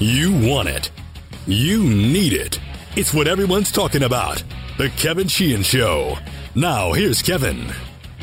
You want it. You need it. It's what everyone's talking about. The Kevin Sheehan Show. Now, here's Kevin.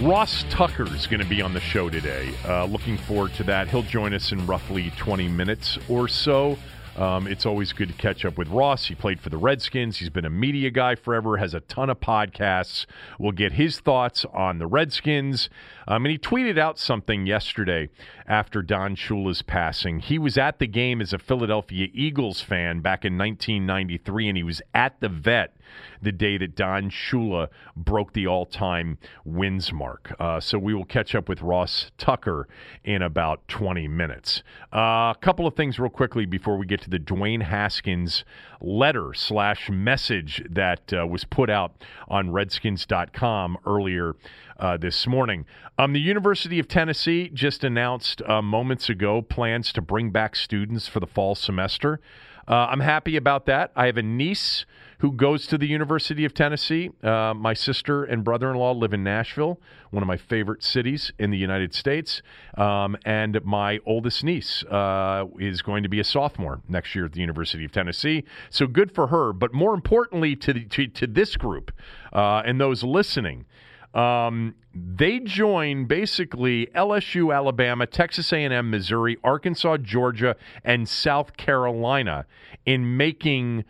Ross Tucker is going to be on the show today. Uh, looking forward to that. He'll join us in roughly 20 minutes or so. Um, it's always good to catch up with Ross. He played for the Redskins. He's been a media guy forever, has a ton of podcasts. We'll get his thoughts on the Redskins. Um, and he tweeted out something yesterday after Don Shula's passing. He was at the game as a Philadelphia Eagles fan back in 1993, and he was at the vet the day that Don Shula broke the all time wins mark. Uh, so we will catch up with Ross Tucker in about 20 minutes. A uh, couple of things, real quickly, before we get to the Dwayne Haskins letter slash message that uh, was put out on redskins.com earlier uh, this morning. Um, the University of Tennessee just announced uh, moments ago plans to bring back students for the fall semester. Uh, I'm happy about that. I have a niece who goes to the University of Tennessee. Uh, my sister and brother in law live in Nashville, one of my favorite cities in the United States. Um, and my oldest niece uh, is going to be a sophomore next year at the University of Tennessee. So good for her. But more importantly, to, the, to, to this group uh, and those listening, um, they join basically LSU, Alabama, Texas A&M, Missouri, Arkansas, Georgia, and South Carolina in making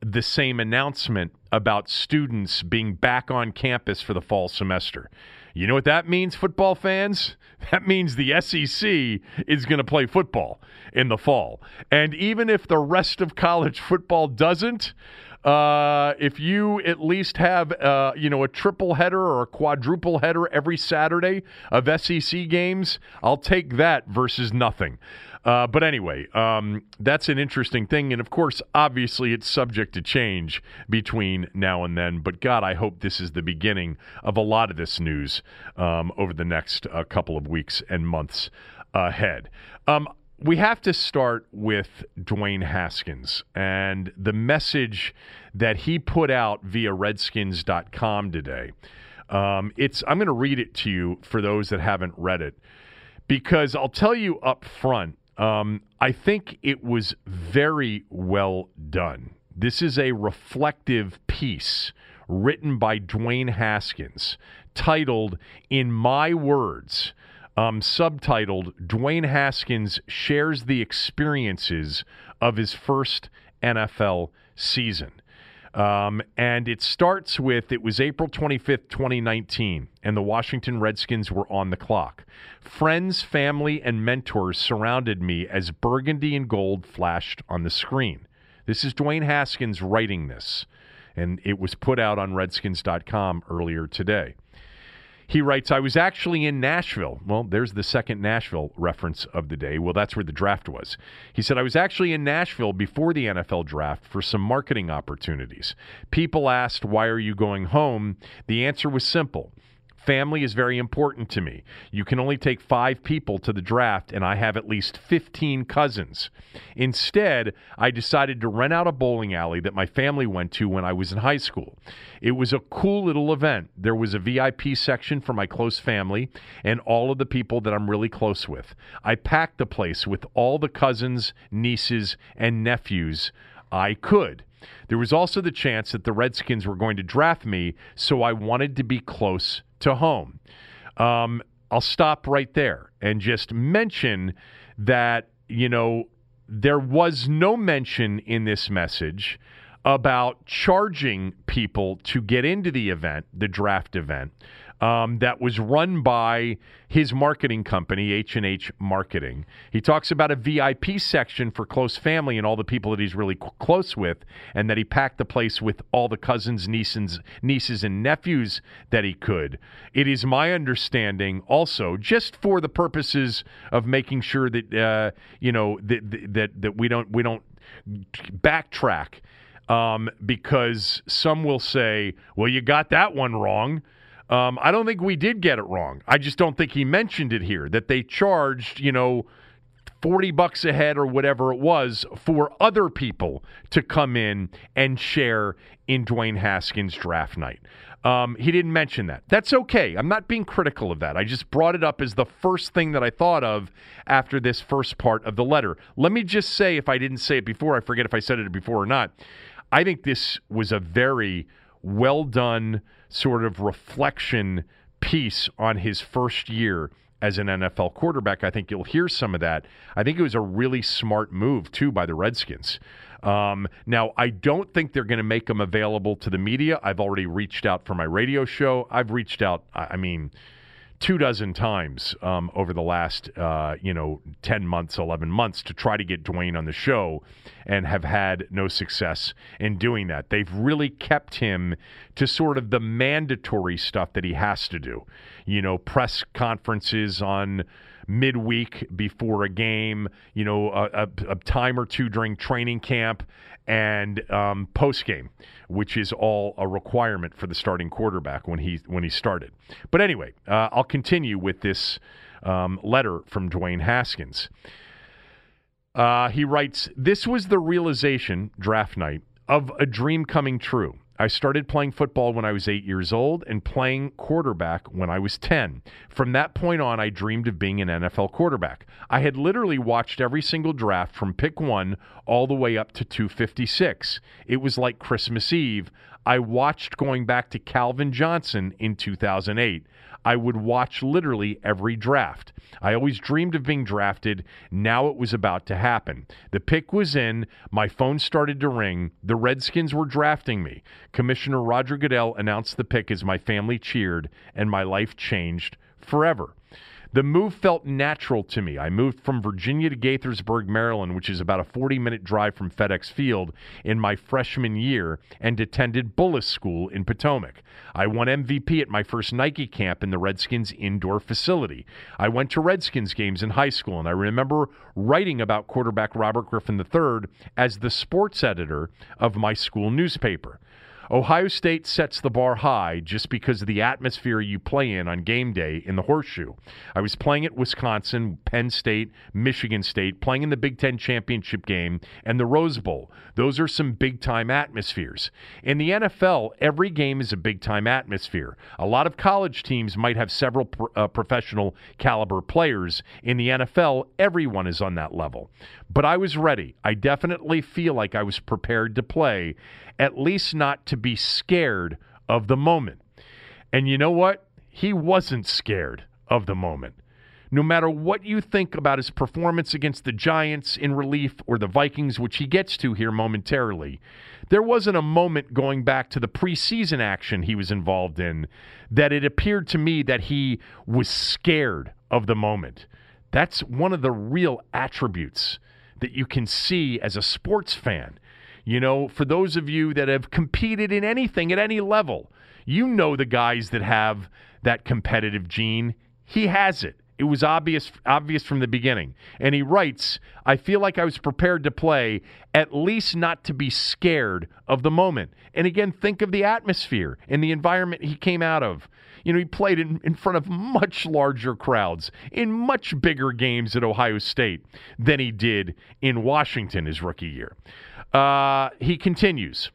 the same announcement about students being back on campus for the fall semester. You know what that means, football fans? That means the SEC is going to play football in the fall. And even if the rest of college football doesn't, uh, if you at least have, uh, you know, a triple header or a quadruple header every Saturday of SEC games, I'll take that versus nothing. Uh, but anyway, um, that's an interesting thing. And of course, obviously, it's subject to change between now and then. But God, I hope this is the beginning of a lot of this news um, over the next uh, couple of weeks and months ahead. Um, we have to start with Dwayne Haskins and the message that he put out via redskins.com today. Um, it's I'm going to read it to you for those that haven't read it because I'll tell you up front um, I think it was very well done. This is a reflective piece written by Dwayne Haskins titled In My Words, um, subtitled Dwayne Haskins Shares the Experiences of His First NFL Season. Um, and it starts with it was April 25th, 2019, and the Washington Redskins were on the clock. Friends, family, and mentors surrounded me as burgundy and gold flashed on the screen. This is Dwayne Haskins writing this, and it was put out on redskins.com earlier today. He writes, I was actually in Nashville. Well, there's the second Nashville reference of the day. Well, that's where the draft was. He said, I was actually in Nashville before the NFL draft for some marketing opportunities. People asked, Why are you going home? The answer was simple Family is very important to me. You can only take five people to the draft, and I have at least 15 cousins. Instead, I decided to rent out a bowling alley that my family went to when I was in high school. It was a cool little event. There was a VIP section for my close family and all of the people that I'm really close with. I packed the place with all the cousins, nieces, and nephews I could. There was also the chance that the Redskins were going to draft me, so I wanted to be close to home. Um, I'll stop right there and just mention that, you know, there was no mention in this message about charging people to get into the event, the draft event um, that was run by his marketing company, H and H Marketing. He talks about a VIP section for close family and all the people that he's really close with, and that he packed the place with all the cousins, nieces, nieces, and nephews that he could. It is my understanding, also, just for the purposes of making sure that uh, you know that, that that we don't we don't backtrack. Um, because some will say, well, you got that one wrong. Um, I don't think we did get it wrong. I just don't think he mentioned it here that they charged, you know, 40 bucks a head or whatever it was for other people to come in and share in Dwayne Haskins draft night. Um, he didn't mention that. That's okay. I'm not being critical of that. I just brought it up as the first thing that I thought of after this first part of the letter. Let me just say, if I didn't say it before, I forget if I said it before or not. I think this was a very well done sort of reflection piece on his first year as an NFL quarterback. I think you'll hear some of that. I think it was a really smart move, too, by the Redskins. Um, now, I don't think they're going to make him available to the media. I've already reached out for my radio show. I've reached out, I mean, two dozen times um, over the last, uh, you know, 10 months, 11 months to try to get Dwayne on the show and have had no success in doing that. They've really kept him to sort of the mandatory stuff that he has to do, you know, press conferences on midweek before a game, you know, a, a, a time or two during training camp, and um, post game, which is all a requirement for the starting quarterback when he when he started. But anyway, uh, I'll continue with this um, letter from Dwayne Haskins. Uh, he writes, "This was the realization draft night of a dream coming true." I started playing football when I was eight years old and playing quarterback when I was 10. From that point on, I dreamed of being an NFL quarterback. I had literally watched every single draft from pick one all the way up to 256. It was like Christmas Eve. I watched going back to Calvin Johnson in 2008. I would watch literally every draft. I always dreamed of being drafted. Now it was about to happen. The pick was in. My phone started to ring. The Redskins were drafting me. Commissioner Roger Goodell announced the pick as my family cheered, and my life changed forever. The move felt natural to me. I moved from Virginia to Gaithersburg, Maryland, which is about a 40 minute drive from FedEx Field, in my freshman year and attended Bullis School in Potomac. I won MVP at my first Nike camp in the Redskins indoor facility. I went to Redskins games in high school, and I remember writing about quarterback Robert Griffin III as the sports editor of my school newspaper. Ohio State sets the bar high just because of the atmosphere you play in on game day in the horseshoe. I was playing at Wisconsin, Penn State, Michigan State, playing in the Big Ten championship game and the Rose Bowl. Those are some big time atmospheres. In the NFL, every game is a big time atmosphere. A lot of college teams might have several pro- uh, professional caliber players. In the NFL, everyone is on that level. But I was ready. I definitely feel like I was prepared to play at least not to be scared of the moment. And you know what? He wasn't scared of the moment. No matter what you think about his performance against the Giants in relief or the Vikings, which he gets to here momentarily, there wasn't a moment going back to the preseason action he was involved in that it appeared to me that he was scared of the moment. That's one of the real attributes that you can see as a sports fan you know, for those of you that have competed in anything at any level, you know the guys that have that competitive gene. He has it. It was obvious obvious from the beginning. And he writes, I feel like I was prepared to play, at least not to be scared of the moment. And again, think of the atmosphere and the environment he came out of. You know, he played in, in front of much larger crowds in much bigger games at Ohio State than he did in Washington his rookie year. Uh, he continues.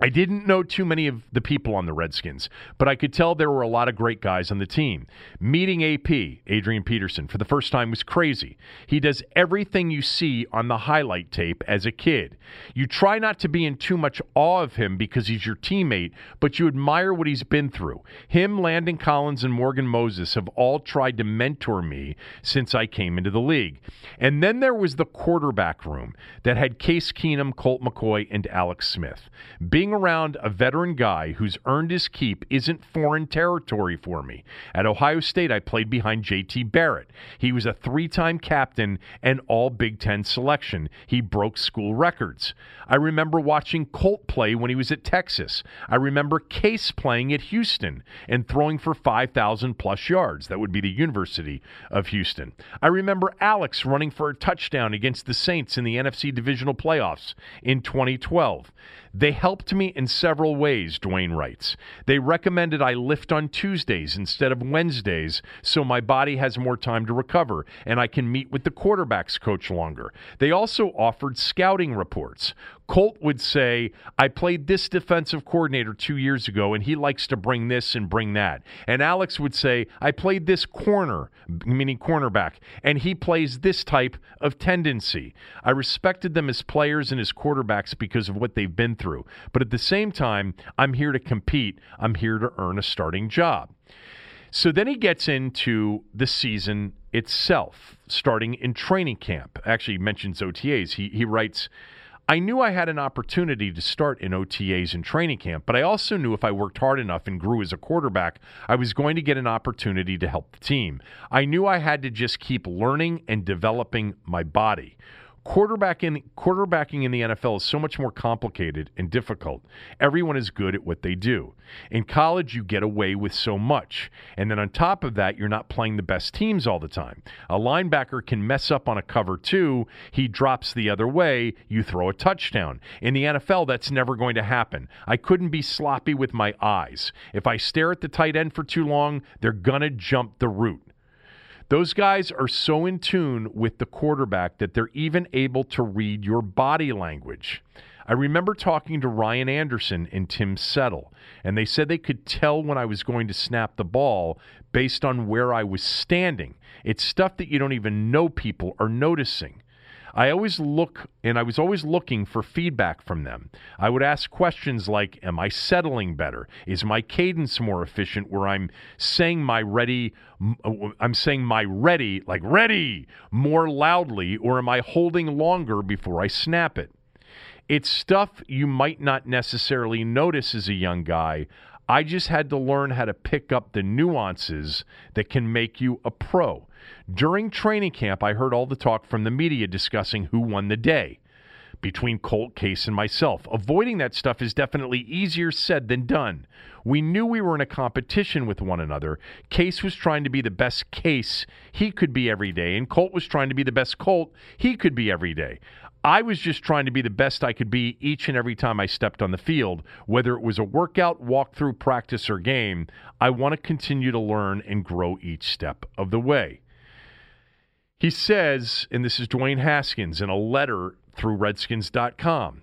I didn't know too many of the people on the Redskins, but I could tell there were a lot of great guys on the team. Meeting AP, Adrian Peterson, for the first time was crazy. He does everything you see on the highlight tape as a kid. You try not to be in too much awe of him because he's your teammate, but you admire what he's been through. Him, Landon Collins, and Morgan Moses have all tried to mentor me since I came into the league. And then there was the quarterback room that had Case Keenum, Colt McCoy, and Alex Smith. Being being around a veteran guy who's earned his keep isn't foreign territory for me. At Ohio State, I played behind JT Barrett. He was a three time captain and all Big Ten selection. He broke school records. I remember watching Colt play when he was at Texas. I remember Case playing at Houston and throwing for 5,000 plus yards. That would be the University of Houston. I remember Alex running for a touchdown against the Saints in the NFC Divisional Playoffs in 2012. They helped me in several ways, Dwayne writes. They recommended I lift on Tuesdays instead of Wednesdays so my body has more time to recover and I can meet with the quarterbacks coach longer. They also offered scouting reports. Colt would say, I played this defensive coordinator two years ago, and he likes to bring this and bring that. And Alex would say, I played this corner, meaning cornerback, and he plays this type of tendency. I respected them as players and as quarterbacks because of what they've been through. But at the same time, I'm here to compete, I'm here to earn a starting job. So then he gets into the season itself, starting in training camp. Actually, mentions OTAs. He, he writes, I knew I had an opportunity to start in OTAs and training camp, but I also knew if I worked hard enough and grew as a quarterback, I was going to get an opportunity to help the team. I knew I had to just keep learning and developing my body. Quarterback in, quarterbacking in the NFL is so much more complicated and difficult. Everyone is good at what they do. In college, you get away with so much. And then on top of that, you're not playing the best teams all the time. A linebacker can mess up on a cover two, he drops the other way, you throw a touchdown. In the NFL, that's never going to happen. I couldn't be sloppy with my eyes. If I stare at the tight end for too long, they're going to jump the route. Those guys are so in tune with the quarterback that they're even able to read your body language. I remember talking to Ryan Anderson and Tim Settle, and they said they could tell when I was going to snap the ball based on where I was standing. It's stuff that you don't even know people are noticing. I always look, and I was always looking for feedback from them. I would ask questions like, Am I settling better? Is my cadence more efficient where I'm saying my ready, uh, I'm saying my ready, like ready, more loudly, or am I holding longer before I snap it? It's stuff you might not necessarily notice as a young guy. I just had to learn how to pick up the nuances that can make you a pro. During training camp, I heard all the talk from the media discussing who won the day between Colt, Case, and myself. Avoiding that stuff is definitely easier said than done. We knew we were in a competition with one another. Case was trying to be the best Case he could be every day, and Colt was trying to be the best Colt he could be every day. I was just trying to be the best I could be each and every time I stepped on the field, whether it was a workout, walkthrough, practice, or game. I want to continue to learn and grow each step of the way. He says, and this is Dwayne Haskins in a letter through Redskins.com.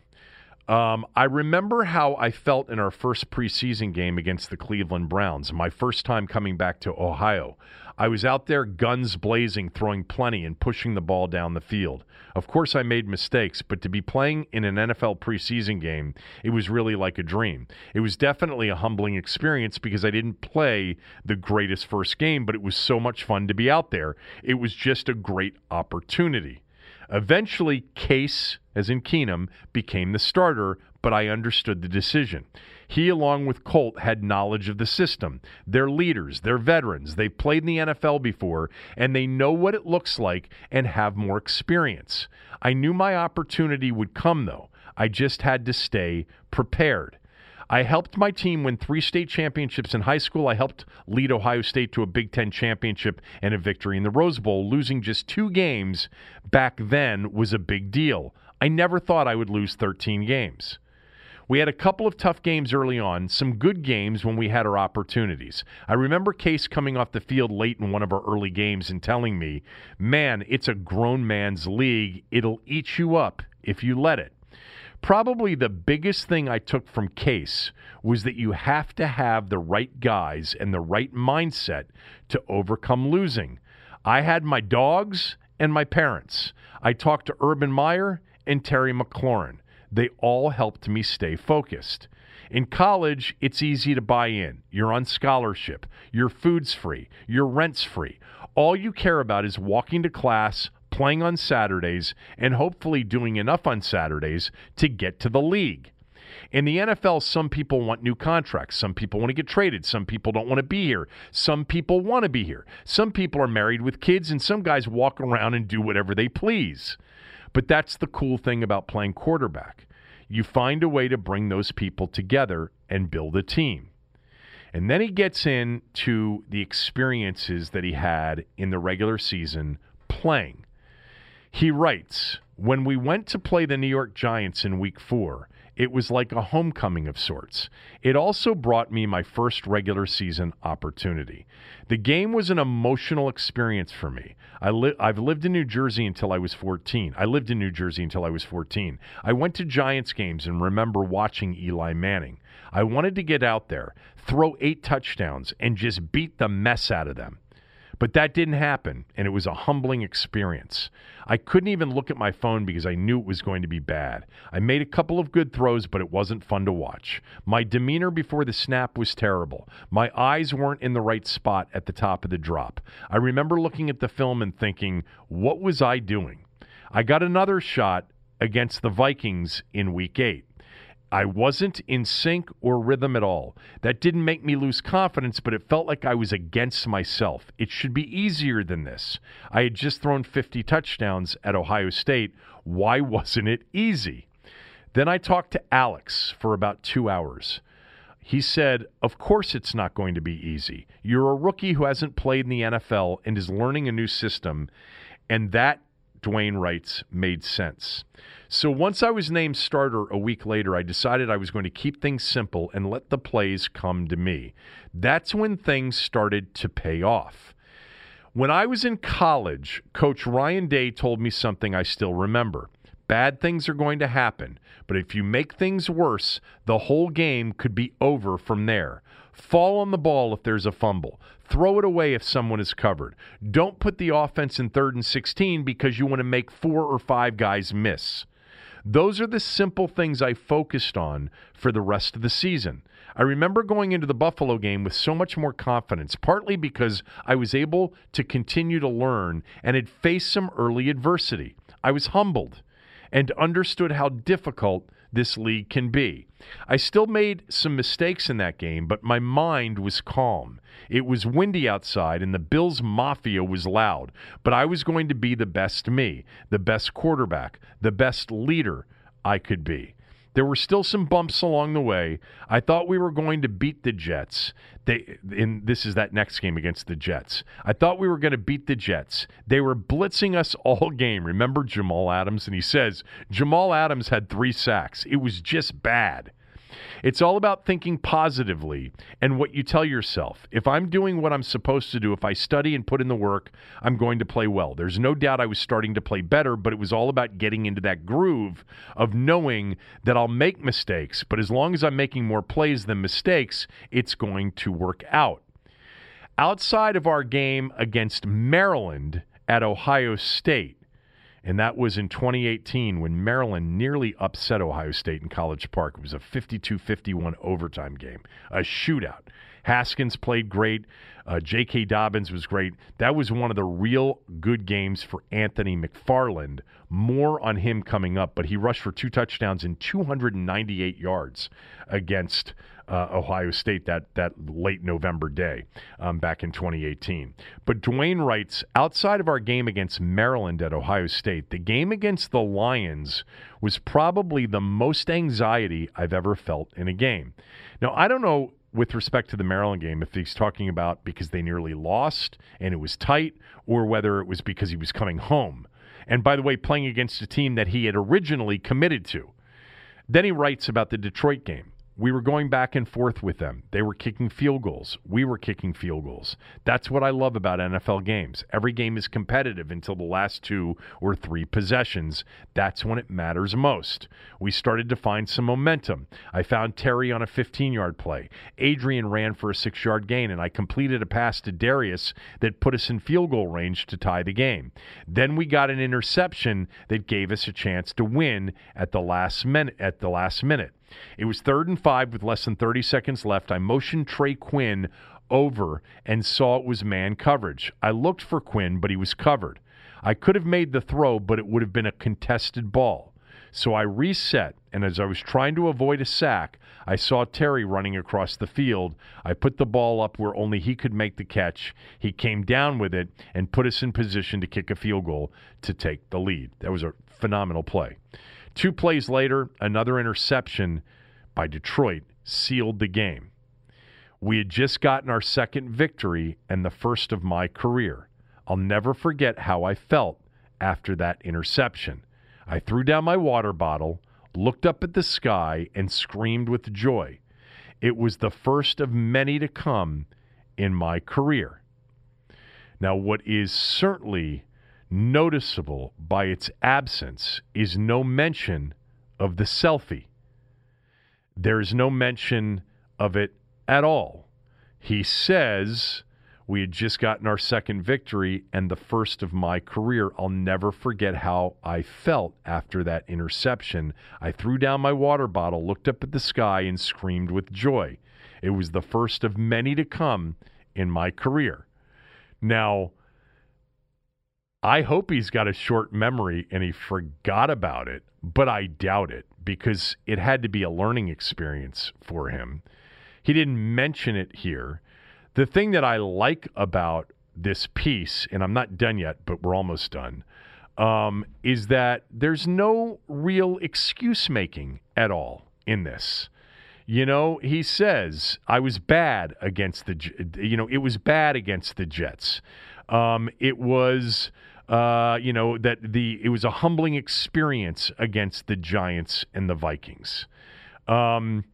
Um, I remember how I felt in our first preseason game against the Cleveland Browns, my first time coming back to Ohio. I was out there guns blazing, throwing plenty and pushing the ball down the field. Of course, I made mistakes, but to be playing in an NFL preseason game, it was really like a dream. It was definitely a humbling experience because I didn't play the greatest first game, but it was so much fun to be out there. It was just a great opportunity. Eventually, Case, as in Keenum, became the starter, but I understood the decision. He, along with Colt, had knowledge of the system. They're leaders, they're veterans, they've played in the NFL before, and they know what it looks like and have more experience. I knew my opportunity would come, though. I just had to stay prepared. I helped my team win three state championships in high school. I helped lead Ohio State to a Big Ten championship and a victory in the Rose Bowl. Losing just two games back then was a big deal. I never thought I would lose 13 games. We had a couple of tough games early on, some good games when we had our opportunities. I remember Case coming off the field late in one of our early games and telling me, Man, it's a grown man's league. It'll eat you up if you let it. Probably the biggest thing I took from Case was that you have to have the right guys and the right mindset to overcome losing. I had my dogs and my parents. I talked to Urban Meyer and Terry McLaurin. They all helped me stay focused. In college, it's easy to buy in. You're on scholarship. Your food's free. Your rent's free. All you care about is walking to class, playing on Saturdays, and hopefully doing enough on Saturdays to get to the league. In the NFL, some people want new contracts. Some people want to get traded. Some people don't want to be here. Some people want to be here. Some people are married with kids, and some guys walk around and do whatever they please. But that's the cool thing about playing quarterback. You find a way to bring those people together and build a team. And then he gets into the experiences that he had in the regular season playing. He writes When we went to play the New York Giants in week four, It was like a homecoming of sorts. It also brought me my first regular season opportunity. The game was an emotional experience for me. I I've lived in New Jersey until I was 14. I lived in New Jersey until I was 14. I went to Giants games and remember watching Eli Manning. I wanted to get out there, throw eight touchdowns, and just beat the mess out of them. But that didn't happen, and it was a humbling experience. I couldn't even look at my phone because I knew it was going to be bad. I made a couple of good throws, but it wasn't fun to watch. My demeanor before the snap was terrible. My eyes weren't in the right spot at the top of the drop. I remember looking at the film and thinking, what was I doing? I got another shot against the Vikings in week eight. I wasn't in sync or rhythm at all. That didn't make me lose confidence, but it felt like I was against myself. It should be easier than this. I had just thrown 50 touchdowns at Ohio State. Why wasn't it easy? Then I talked to Alex for about two hours. He said, Of course, it's not going to be easy. You're a rookie who hasn't played in the NFL and is learning a new system, and that, Dwayne writes, made sense. So once I was named starter a week later, I decided I was going to keep things simple and let the plays come to me. That's when things started to pay off. When I was in college, Coach Ryan Day told me something I still remember. Bad things are going to happen, but if you make things worse, the whole game could be over from there. Fall on the ball if there's a fumble. Throw it away if someone is covered. Don't put the offense in third and 16 because you want to make four or five guys miss. Those are the simple things I focused on for the rest of the season. I remember going into the Buffalo game with so much more confidence, partly because I was able to continue to learn and had faced some early adversity. I was humbled and understood how difficult this league can be. I still made some mistakes in that game, but my mind was calm. It was windy outside and the Bills Mafia was loud, but I was going to be the best me, the best quarterback, the best leader I could be. There were still some bumps along the way. I thought we were going to beat the Jets. They in this is that next game against the Jets. I thought we were going to beat the Jets. They were blitzing us all game. Remember Jamal Adams and he says Jamal Adams had 3 sacks. It was just bad. It's all about thinking positively and what you tell yourself. If I'm doing what I'm supposed to do, if I study and put in the work, I'm going to play well. There's no doubt I was starting to play better, but it was all about getting into that groove of knowing that I'll make mistakes, but as long as I'm making more plays than mistakes, it's going to work out. Outside of our game against Maryland at Ohio State, and that was in 2018 when Maryland nearly upset Ohio State in College Park. It was a 52 51 overtime game, a shootout. Haskins played great. Uh, J.K. Dobbins was great. That was one of the real good games for Anthony McFarland. More on him coming up, but he rushed for two touchdowns and 298 yards against uh, Ohio State that that late November day um, back in 2018. But Dwayne writes, outside of our game against Maryland at Ohio State, the game against the Lions was probably the most anxiety I've ever felt in a game. Now I don't know with respect to the Maryland game, if he's talking about because they nearly lost and it was tight, or whether it was because he was coming home. And by the way, playing against a team that he had originally committed to. Then he writes about the Detroit game. We were going back and forth with them. They were kicking field goals. We were kicking field goals. That's what I love about NFL games. Every game is competitive until the last two or three possessions. That's when it matters most. We started to find some momentum. I found Terry on a 15 yard play. Adrian ran for a six yard gain, and I completed a pass to Darius that put us in field goal range to tie the game. Then we got an interception that gave us a chance to win at the last minute. At the last minute. It was third and five with less than 30 seconds left. I motioned Trey Quinn over and saw it was man coverage. I looked for Quinn, but he was covered. I could have made the throw, but it would have been a contested ball. So I reset, and as I was trying to avoid a sack, I saw Terry running across the field. I put the ball up where only he could make the catch. He came down with it and put us in position to kick a field goal to take the lead. That was a phenomenal play. Two plays later, another interception by Detroit sealed the game. We had just gotten our second victory and the first of my career. I'll never forget how I felt after that interception. I threw down my water bottle, looked up at the sky, and screamed with joy. It was the first of many to come in my career. Now, what is certainly noticeable by its absence is no mention of the selfie. There is no mention of it at all. He says, We had just gotten our second victory and the first of my career. I'll never forget how I felt after that interception. I threw down my water bottle, looked up at the sky, and screamed with joy. It was the first of many to come in my career. Now, I hope he's got a short memory and he forgot about it, but I doubt it because it had to be a learning experience for him. He didn't mention it here. The thing that I like about this piece, and I'm not done yet, but we're almost done, um, is that there's no real excuse making at all in this. You know, he says, I was bad against the, you know, it was bad against the Jets. Um, it was, uh, you know, that the, it was a humbling experience against the Giants and the Vikings. Um,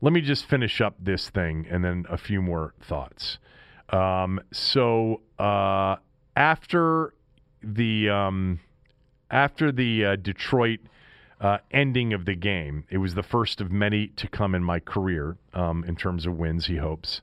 let me just finish up this thing and then a few more thoughts. Um, so, uh, after the, um, after the uh, Detroit uh, ending of the game. It was the first of many to come in my career um, in terms of wins, he hopes,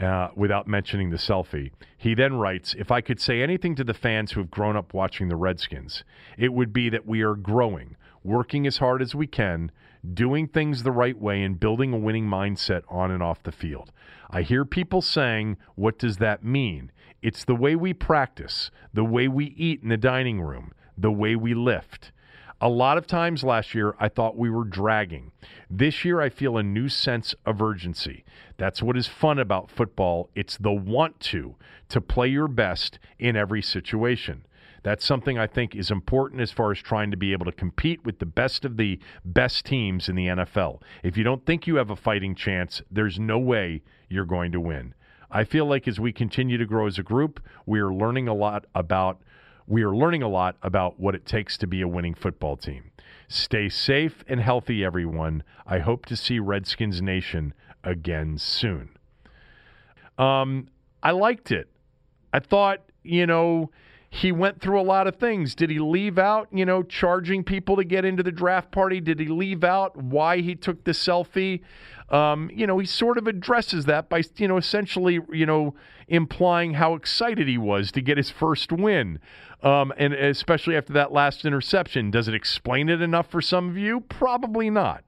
uh, without mentioning the selfie. He then writes If I could say anything to the fans who have grown up watching the Redskins, it would be that we are growing, working as hard as we can, doing things the right way, and building a winning mindset on and off the field. I hear people saying, What does that mean? It's the way we practice, the way we eat in the dining room, the way we lift. A lot of times last year, I thought we were dragging. This year, I feel a new sense of urgency. That's what is fun about football. It's the want to, to play your best in every situation. That's something I think is important as far as trying to be able to compete with the best of the best teams in the NFL. If you don't think you have a fighting chance, there's no way you're going to win. I feel like as we continue to grow as a group, we are learning a lot about we are learning a lot about what it takes to be a winning football team. Stay safe and healthy, everyone. I hope to see Redskins Nation again soon. Um, I liked it. I thought, you know, he went through a lot of things. Did he leave out, you know, charging people to get into the draft party? Did he leave out why he took the selfie? Um, you know, he sort of addresses that by, you know, essentially, you know, implying how excited he was to get his first win. Um, and especially after that last interception. Does it explain it enough for some of you? Probably not.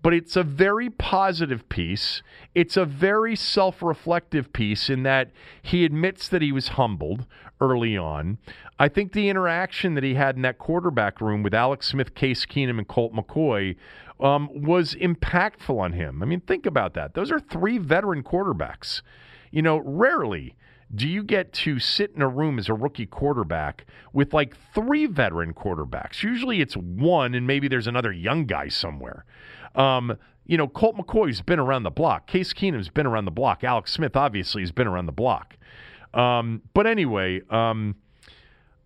But it's a very positive piece. It's a very self reflective piece in that he admits that he was humbled early on. I think the interaction that he had in that quarterback room with Alex Smith, Case Keenum, and Colt McCoy um, was impactful on him. I mean, think about that. Those are three veteran quarterbacks. You know, rarely do you get to sit in a room as a rookie quarterback with like three veteran quarterbacks? Usually it's one, and maybe there's another young guy somewhere. Um, you know, Colt McCoy's been around the block. Case Keenum's been around the block. Alex Smith obviously has been around the block. Um, but anyway, um,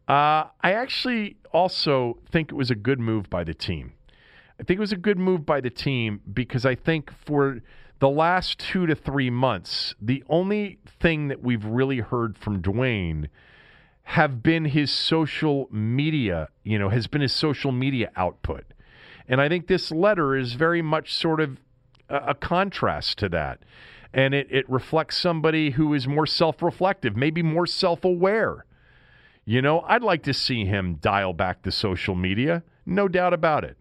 uh, I actually also think it was a good move by the team. I think it was a good move by the team because I think for the last two to three months, the only thing that we've really heard from Dwayne have been his social media, you know, has been his social media output. And I think this letter is very much sort of a, a contrast to that. And it, it reflects somebody who is more self reflective, maybe more self aware. You know, I'd like to see him dial back the social media, no doubt about it.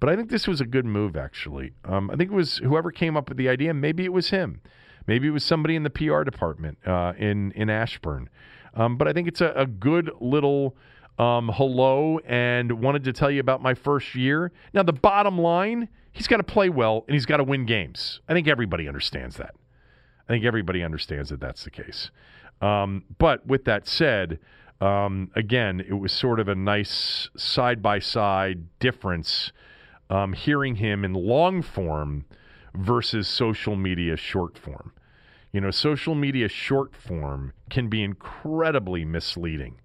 But I think this was a good move, actually. Um, I think it was whoever came up with the idea. Maybe it was him. Maybe it was somebody in the PR department uh, in in Ashburn. Um, but I think it's a, a good little um, hello and wanted to tell you about my first year. Now, the bottom line, he's got to play well and he's got to win games. I think everybody understands that. I think everybody understands that that's the case. Um, but with that said, um, again, it was sort of a nice side by side difference um, hearing him in long form versus social media short form. You know, social media short form can be incredibly misleading.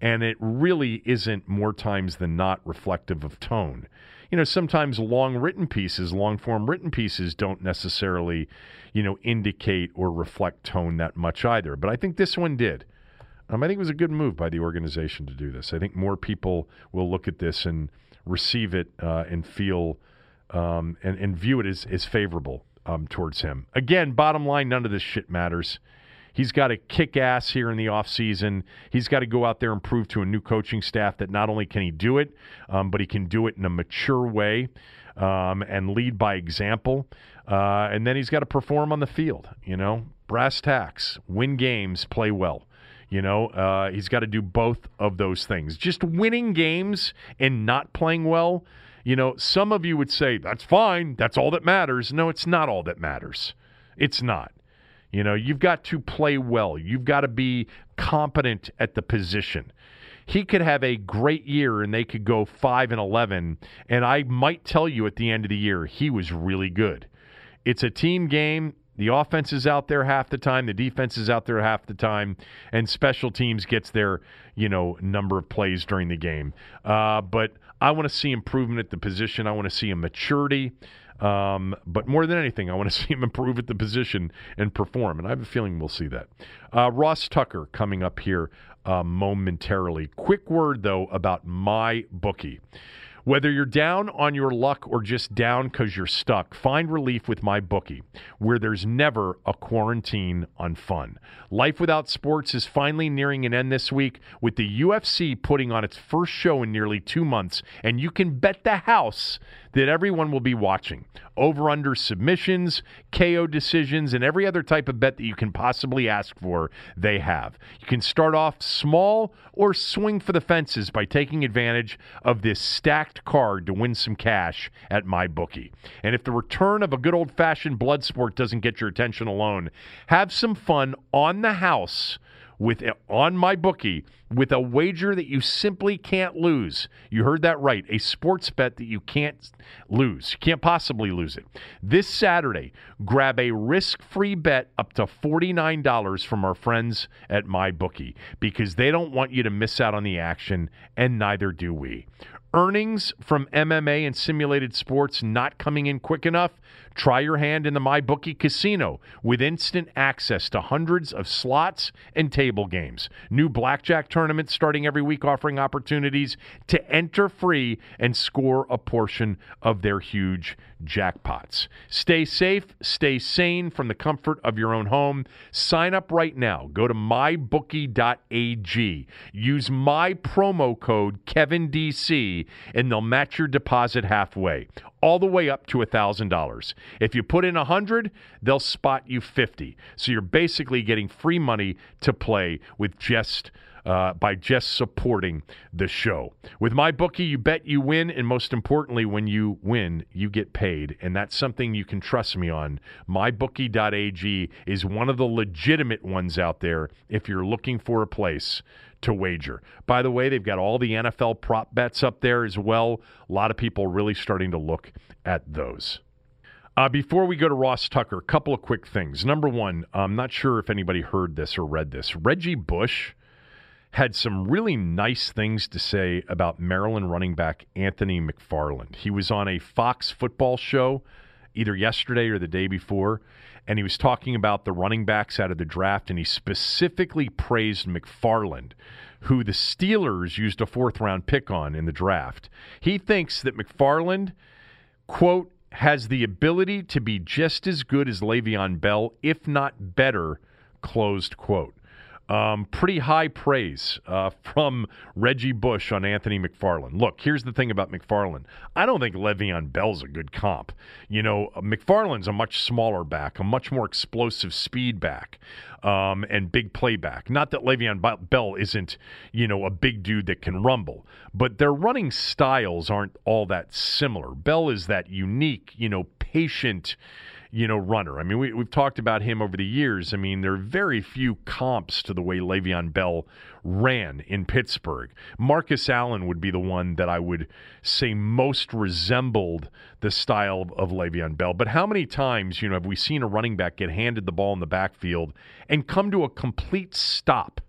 and it really isn't more times than not reflective of tone. You know, sometimes long written pieces, long form written pieces don't necessarily, you know, indicate or reflect tone that much either. But I think this one did. Um, I think it was a good move by the organization to do this. I think more people will look at this and receive it uh, and feel um, and, and view it as, as favorable um, towards him. Again, bottom line, none of this shit matters. He's got to kick ass here in the offseason. He's got to go out there and prove to a new coaching staff that not only can he do it, um, but he can do it in a mature way um, and lead by example. Uh, and then he's got to perform on the field, you know, brass tacks, win games, play well. You know, uh, he's got to do both of those things. Just winning games and not playing well. You know, some of you would say, that's fine. That's all that matters. No, it's not all that matters. It's not. You know, you've got to play well. You've got to be competent at the position. He could have a great year and they could go 5 and 11 and I might tell you at the end of the year he was really good. It's a team game. The offense is out there half the time, the defense is out there half the time, and special teams gets their, you know, number of plays during the game. Uh, but I want to see improvement at the position. I want to see a maturity. Um, but more than anything, I want to see him improve at the position and perform. And I have a feeling we'll see that. Uh, Ross Tucker coming up here uh, momentarily. Quick word, though, about MyBookie. Whether you're down on your luck or just down because you're stuck, find relief with MyBookie, where there's never a quarantine on fun. Life without sports is finally nearing an end this week with the UFC putting on its first show in nearly two months, and you can bet the house that everyone will be watching. Over under submissions, KO decisions, and every other type of bet that you can possibly ask for, they have. You can start off small or swing for the fences by taking advantage of this stacked card to win some cash at MyBookie. And if the return of a good old fashioned blood sport doesn't get your attention alone, have some fun on the house with on MyBookie with a wager that you simply can't lose. You heard that right. A sports bet that you can't lose. You can't possibly lose it. This Saturday, grab a risk-free bet up to $49 from our friends at MyBookie because they don't want you to miss out on the action and neither do we. Earnings from MMA and simulated sports not coming in quick enough? Try your hand in the MyBookie Casino with instant access to hundreds of slots and table games. New blackjack tournaments starting every week offering opportunities to enter free and score a portion of their huge jackpots. Stay safe, stay sane from the comfort of your own home. Sign up right now. Go to mybookie.ag. Use my promo code KevinDC and they'll match your deposit halfway, all the way up to $1,000. If you put in 100, they'll spot you 50. So you're basically getting free money to play with just uh, by just supporting the show. With MyBookie, you bet you win, and most importantly, when you win, you get paid, and that's something you can trust me on. MyBookie.ag is one of the legitimate ones out there if you're looking for a place to wager. By the way, they've got all the NFL prop bets up there as well. A lot of people really starting to look at those. Uh, before we go to Ross Tucker, a couple of quick things. Number one, I'm not sure if anybody heard this or read this. Reggie Bush had some really nice things to say about Maryland running back Anthony McFarland. He was on a Fox football show either yesterday or the day before, and he was talking about the running backs out of the draft, and he specifically praised McFarland, who the Steelers used a fourth round pick on in the draft. He thinks that McFarland, quote, has the ability to be just as good as Le'Veon Bell, if not better, closed quote. Um, pretty high praise uh, from Reggie Bush on Anthony McFarland. Look, here's the thing about McFarland. I don't think Le'Veon Bell's a good comp. You know, McFarland's a much smaller back, a much more explosive speed back, um, and big playback. Not that Le'Veon Bell isn't, you know, a big dude that can rumble, but their running styles aren't all that similar. Bell is that unique, you know, patient you know, runner. I mean, we, we've talked about him over the years. I mean, there are very few comps to the way Le'Veon Bell ran in Pittsburgh. Marcus Allen would be the one that I would say most resembled the style of, Le'Veon Bell. But how many times, you know, have we seen a running back get handed the ball in the backfield and come to a complete stop?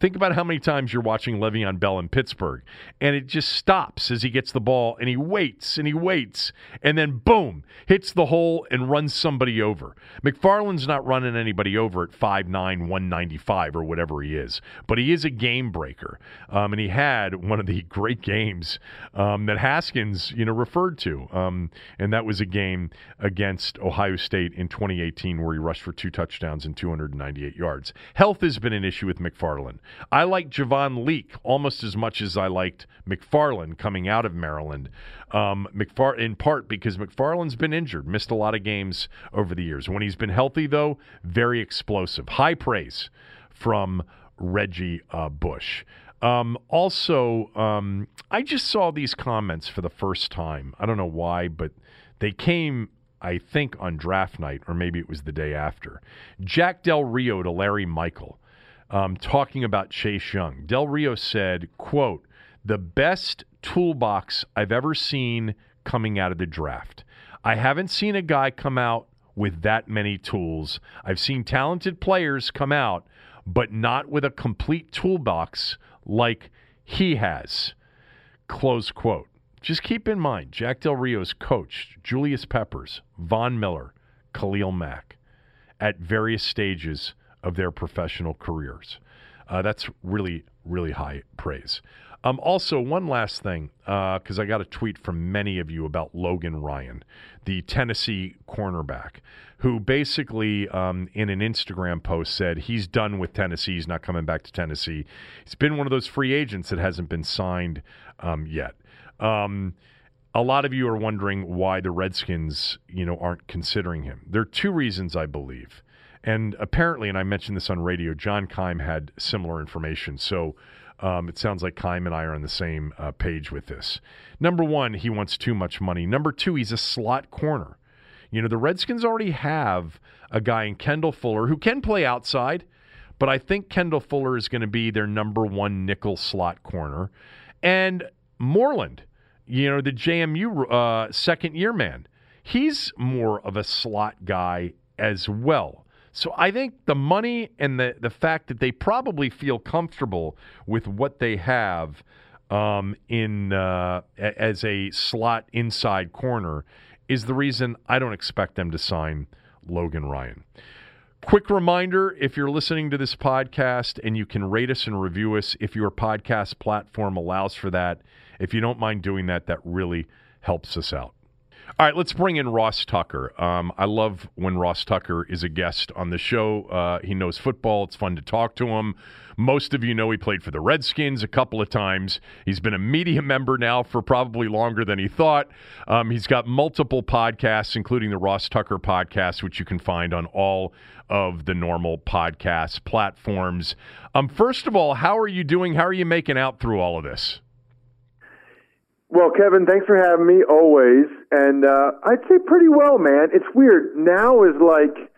Think about how many times you're watching Le'Veon Bell in Pittsburgh, and it just stops as he gets the ball, and he waits and he waits, and then boom, hits the hole and runs somebody over. McFarland's not running anybody over at 5'9", 195 or whatever he is, but he is a game breaker, um, and he had one of the great games um, that Haskins, you know, referred to, um, and that was a game against Ohio State in 2018 where he rushed for two touchdowns and 298 yards. Health has been an issue with McFarland. I like Javon Leake almost as much as I liked McFarland coming out of Maryland. Um, McFar- in part because McFarland's been injured, missed a lot of games over the years. When he's been healthy, though, very explosive. High praise from Reggie uh, Bush. Um, also, um, I just saw these comments for the first time. I don't know why, but they came, I think, on draft night, or maybe it was the day after. Jack Del Rio to Larry Michael um, talking about Chase Young. Del Rio said, quote, the best toolbox I've ever seen coming out of the draft. I haven't seen a guy come out with that many tools. I've seen talented players come out, but not with a complete toolbox like he has. Close quote. Just keep in mind, Jack Del Rio's coached Julius Peppers, Von Miller, Khalil Mack at various stages of their professional careers. Uh, that's really, really high praise. Um, also, one last thing, because uh, I got a tweet from many of you about Logan Ryan, the Tennessee cornerback, who basically, um, in an Instagram post, said he's done with Tennessee. He's not coming back to Tennessee. He's been one of those free agents that hasn't been signed um, yet. Um, a lot of you are wondering why the Redskins, you know, aren't considering him. There are two reasons, I believe. And apparently, and I mentioned this on radio, John Keim had similar information. So um, it sounds like Keim and I are on the same uh, page with this. Number one, he wants too much money. Number two, he's a slot corner. You know, the Redskins already have a guy in Kendall Fuller who can play outside, but I think Kendall Fuller is going to be their number one nickel slot corner. And Moreland, you know, the JMU uh, second year man, he's more of a slot guy as well. So I think the money and the, the fact that they probably feel comfortable with what they have um, in uh, as a slot inside corner is the reason I don't expect them to sign Logan Ryan. Quick reminder if you're listening to this podcast and you can rate us and review us, if your podcast platform allows for that, if you don't mind doing that, that really helps us out. All right, let's bring in Ross Tucker. Um, I love when Ross Tucker is a guest on the show. Uh, he knows football. It's fun to talk to him. Most of you know he played for the Redskins a couple of times. He's been a media member now for probably longer than he thought. Um, he's got multiple podcasts, including the Ross Tucker podcast, which you can find on all of the normal podcast platforms. Um, first of all, how are you doing? How are you making out through all of this? Well, Kevin, thanks for having me always. And uh, I'd say pretty well, man. It's weird. Now is like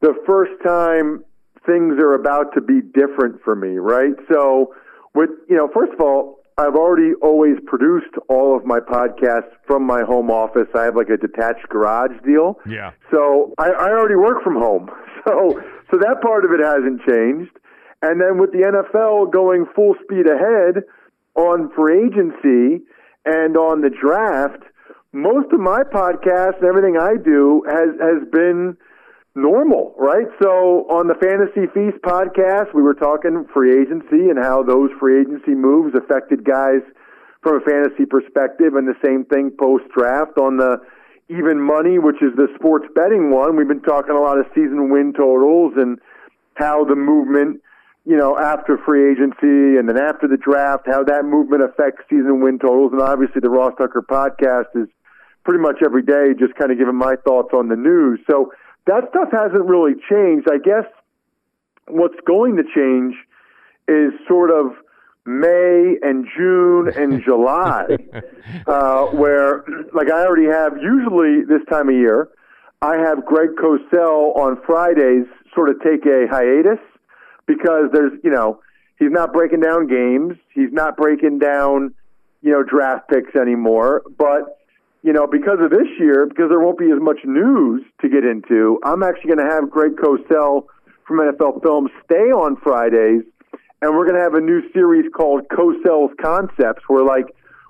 the first time things are about to be different for me, right? So, with, you know, first of all, I've already always produced all of my podcasts from my home office. I have like a detached garage deal. Yeah. So I, I already work from home. So, so that part of it hasn't changed. And then with the NFL going full speed ahead on free agency, and on the draft, most of my podcast and everything I do has has been normal, right? So on the Fantasy Feast podcast, we were talking free agency and how those free agency moves affected guys from a fantasy perspective, and the same thing post draft on the even money, which is the sports betting one. We've been talking a lot of season win totals and how the movement you know, after free agency and then after the draft, how that movement affects season win totals. And obviously, the Ross Tucker podcast is pretty much every day just kind of giving my thoughts on the news. So that stuff hasn't really changed. I guess what's going to change is sort of May and June and July, uh, where, like, I already have usually this time of year, I have Greg Cosell on Fridays sort of take a hiatus because there's, you know, he's not breaking down games. He's not breaking down, you know, draft picks anymore. But, you know, because of this year, because there won't be as much news to get into, I'm actually going to have Greg Cosell from NFL Films stay on Fridays and we're going to have a new series called Cosell's Concepts, where like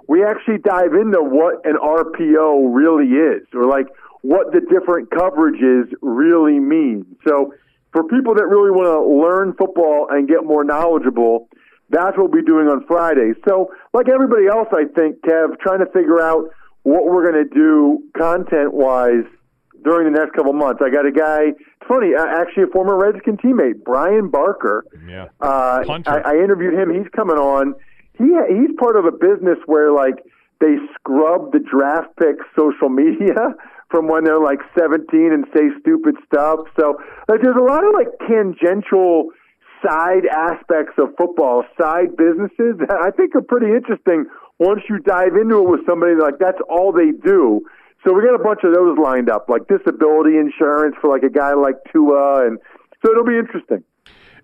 we actually dive into what an RPO really is, or like what the different coverages really mean. So for people that really want to learn football and get more knowledgeable, that's what we'll be doing on Friday. So, like everybody else, I think, Kev, trying to figure out what we're going to do content wise during the next couple months. I got a guy, it's funny, actually a former Redskin teammate, Brian Barker. Yeah. Uh, I, I interviewed him. He's coming on. He he's part of a business where like they scrub the draft pick social media from when they're like 17 and say stupid stuff. So like, there's a lot of like tangential side aspects of football, side businesses that I think are pretty interesting once you dive into it with somebody like that's all they do. So we got a bunch of those lined up, like disability insurance for like a guy like Tua, and so it'll be interesting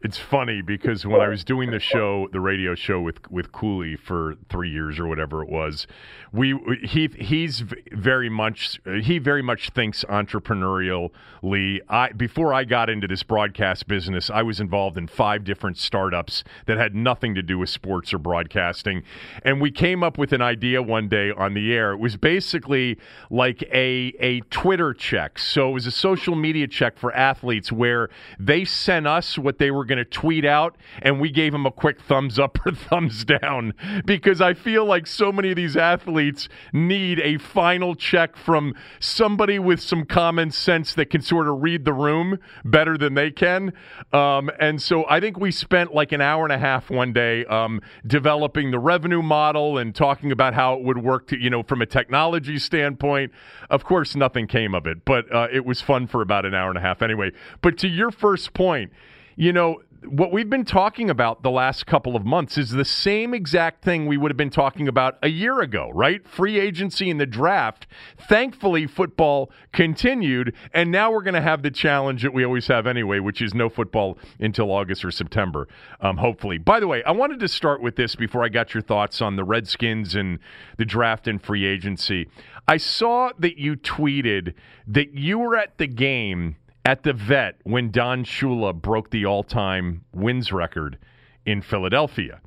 it's funny because when I oh. was doing the show, the radio show with with Cooley for three years or whatever it was, we he he's very much he very much thinks entrepreneurially. I before I got into this broadcast business, I was involved in five different startups that had nothing to do with sports or broadcasting, and we came up with an idea one day on the air. It was basically like a a Twitter check. So it was a social media check for athletes where they sent us what they were going to tweet out, and we gave him a quick thumbs up or thumbs down because I feel like so many of these athletes need a final check from somebody with some common sense that can sort of read the room better than they can. Um, and so I think we spent like an hour and a half one day um, developing the revenue model and talking about how it would work to, you know, from a technology standpoint. Of course, nothing came of it, but uh, it was fun for about an hour and a half anyway. But to your first point, you know, what we've been talking about the last couple of months is the same exact thing we would have been talking about a year ago, right? Free agency and the draft. Thankfully, football continued, and now we're going to have the challenge that we always have anyway, which is no football until August or September, um, hopefully. By the way, I wanted to start with this before I got your thoughts on the Redskins and the draft and free agency. I saw that you tweeted that you were at the game at the vet when Don Shula broke the all time wins record in Philadelphia.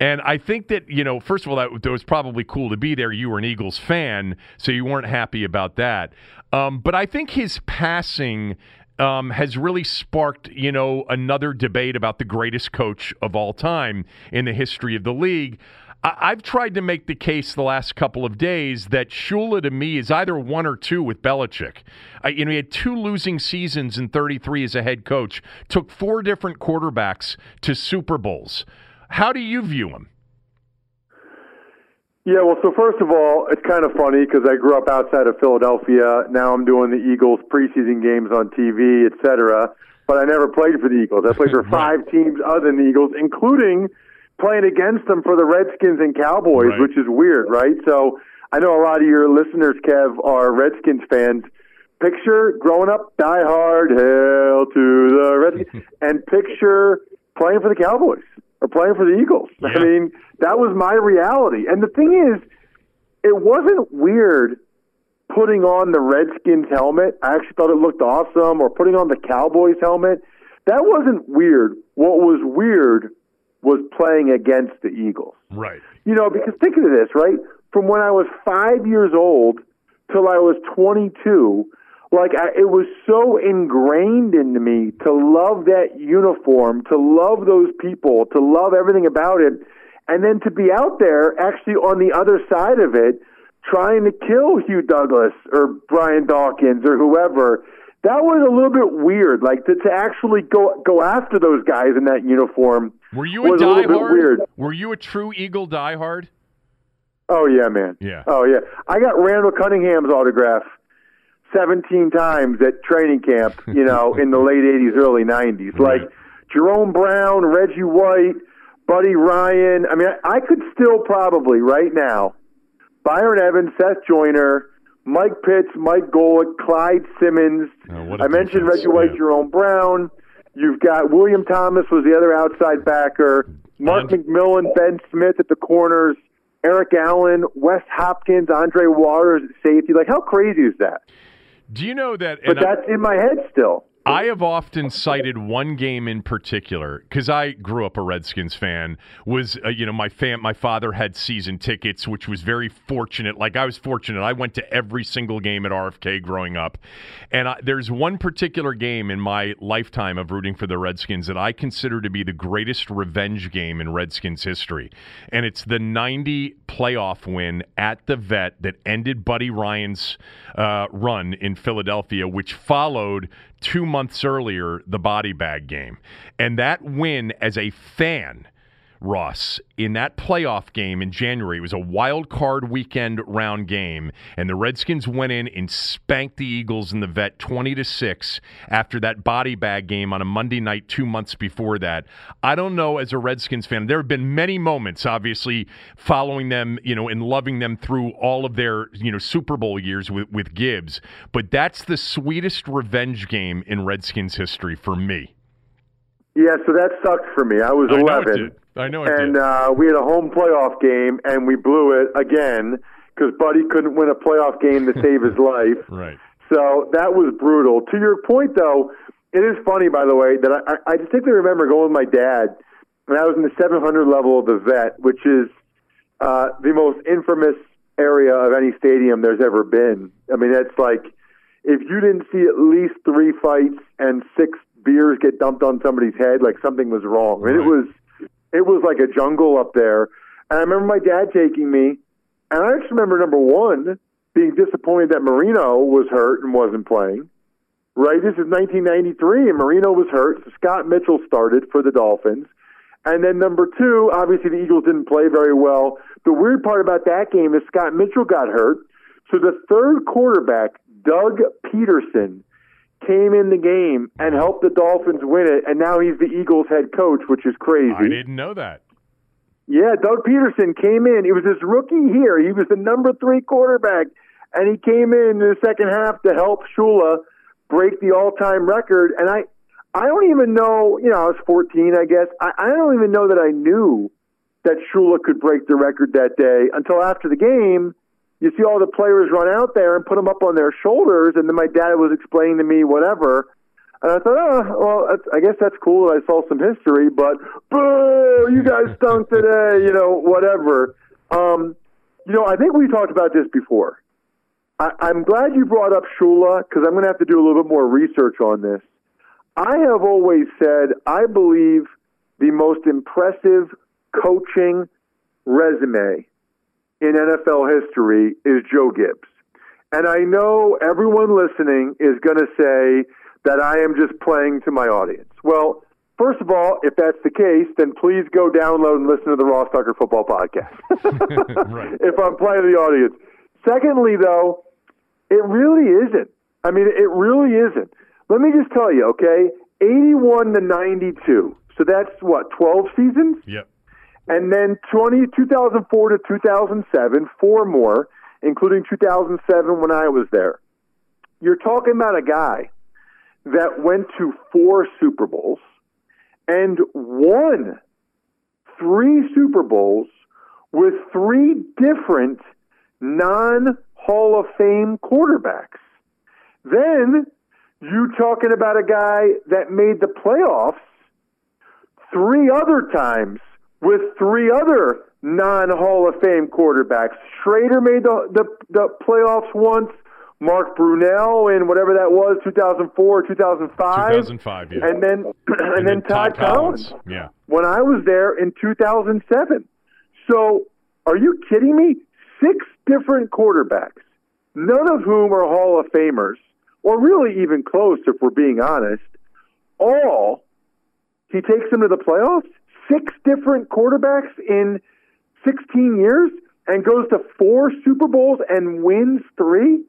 And I think that, you know, first of all, that, that, was probably cool to be there. You were an Eagles fan, so you weren't happy about that. Um, but I think his passing um, has really sparked, you know, another debate about the greatest coach of all time in the history of the league. I've tried to make the case the last couple of days that Shula to me is either one or two with Belichick. Uh, you know, he had two losing seasons in 33 as a head coach, took four different quarterbacks to Super Bowls. How do you view him? Yeah, well, so first of all, it's kind of funny because I grew up outside of Philadelphia. Now I'm doing the Eagles preseason games on TV, et cetera. But I never played for the Eagles. I played for five teams other than the Eagles, including – playing against them for the Redskins and Cowboys, right. which is weird, right? So I know a lot of your listeners, Kev, are Redskins fans. Picture growing up, die hard, hail to the Redskins, and picture playing for the Cowboys or playing for the Eagles. Yeah. I mean, that was my reality. And the thing is, it wasn't weird putting on the Redskins helmet. I actually thought it looked awesome, or putting on the Cowboys helmet. That wasn't weird. What was weird was playing against the Eagles. Right. You know, because think of this, right? From when I was five years old till I was 22, like I, it was so ingrained into me to love that uniform, to love those people, to love everything about it, and then to be out there actually on the other side of it, trying to kill Hugh Douglas or Brian Dawkins or whoever that was a little bit weird. Like to, to actually go go after those guys in that uniform. Were you a diehard? Weird. Were you a true Eagle diehard? Oh yeah, man. Yeah. Oh yeah. I got Randall Cunningham's autograph seventeen times at training camp. You know, in the late '80s, early '90s. Right. Like Jerome Brown, Reggie White, Buddy Ryan. I mean, I, I could still probably right now. Byron Evans, Seth Joyner, Mike Pitts, Mike Golic, Clyde Simmons. Oh, I mentioned Reggie White, yeah. Jerome Brown. You've got William Thomas was the other outside backer. Mark and? McMillian, Ben Smith at the corners. Eric Allen, Wes Hopkins, Andre Waters at safety. Like, how crazy is that? Do you know that? But that's I, in my head still. I have often cited one game in particular because I grew up a Redskins fan. Was uh, you know my fam, my father had season tickets, which was very fortunate. Like I was fortunate, I went to every single game at RFK growing up. And I, there's one particular game in my lifetime of rooting for the Redskins that I consider to be the greatest revenge game in Redskins history, and it's the '90 playoff win at the Vet that ended Buddy Ryan's uh, run in Philadelphia, which followed two months earlier the body bag game. And that win as a fan Ross, in that playoff game in January. It was a wild card weekend round game, and the Redskins went in and spanked the Eagles in the vet 20 to 6 after that body bag game on a Monday night two months before that. I don't know as a Redskins fan, there have been many moments, obviously, following them, you know, and loving them through all of their, you know, Super Bowl years with, with Gibbs, but that's the sweetest revenge game in Redskins history for me. Yeah, so that sucked for me. I was I 11. I know it and uh, we had a home playoff game, and we blew it again because Buddy couldn't win a playoff game to save his life. Right. So that was brutal. To your point, though, it is funny, by the way, that I, I distinctly remember going with my dad, and I was in the 700 level of the vet, which is uh, the most infamous area of any stadium there's ever been. I mean, it's like if you didn't see at least three fights and six beers get dumped on somebody's head, like something was wrong. I mean, it was it was like a jungle up there. And I remember my dad taking me, and I just remember number one being disappointed that Marino was hurt and wasn't playing. Right, this is 1993, and Marino was hurt. So Scott Mitchell started for the Dolphins, and then number two, obviously the Eagles didn't play very well. The weird part about that game is Scott Mitchell got hurt, so the third quarterback, Doug Pederson, came in the game and helped the Dolphins win it, and now he's the Eagles head coach, which is crazy. I didn't know that. Yeah, Doug Pederson came in. It was his rookie year. He was the number three quarterback, and he came in in the second half to help Shula break the all-time record. And I, I don't even know. You know, I was 14, I guess. I, I don't even know that I knew that Shula could break the record that day until after the game. You see all the players run out there and put them up on their shoulders, and then my dad was explaining to me whatever. And I thought, oh, well, I guess that's cool that I saw some history, but boo, you guys stunk today, you know, whatever. Um, you know, I think we talked about this before. I, I'm glad you brought up Shula because I'm going to have to do a little bit more research on this. I have always said I believe the most impressive coaching resume in NFL history is Joe Gibbs. And I know everyone listening is going to say that I am just playing to my audience. Well, first of all, if that's the case, then please go download and listen to the Ross Tucker Football Podcast. Right. If I'm playing to the audience. Secondly, though, it really isn't. I mean, it really isn't. Let me just tell you, okay? 81 to 92. So that's what, 12 seasons? Yep. And then 20, 2004 to 2007, four more, including 2007 when I was there. You're talking about a guy that went to four Super Bowls and won three Super Bowls with three different non Hall of Fame quarterbacks. Then you're talking about a guy that made the playoffs three other times with three other non Hall of Fame quarterbacks. Schroeder made the, the the playoffs once. Mark Brunell in whatever that was, 2004, 2005, 2005, yeah. and then and, then Todd, Collins Yeah. when I was there in 2007. So, are you kidding me? Six different quarterbacks, none of whom are Hall of Famers, or really even close, if we're being honest. All he takes them to the playoffs. Six different quarterbacks in 16 years, and goes to four Super Bowls and wins three.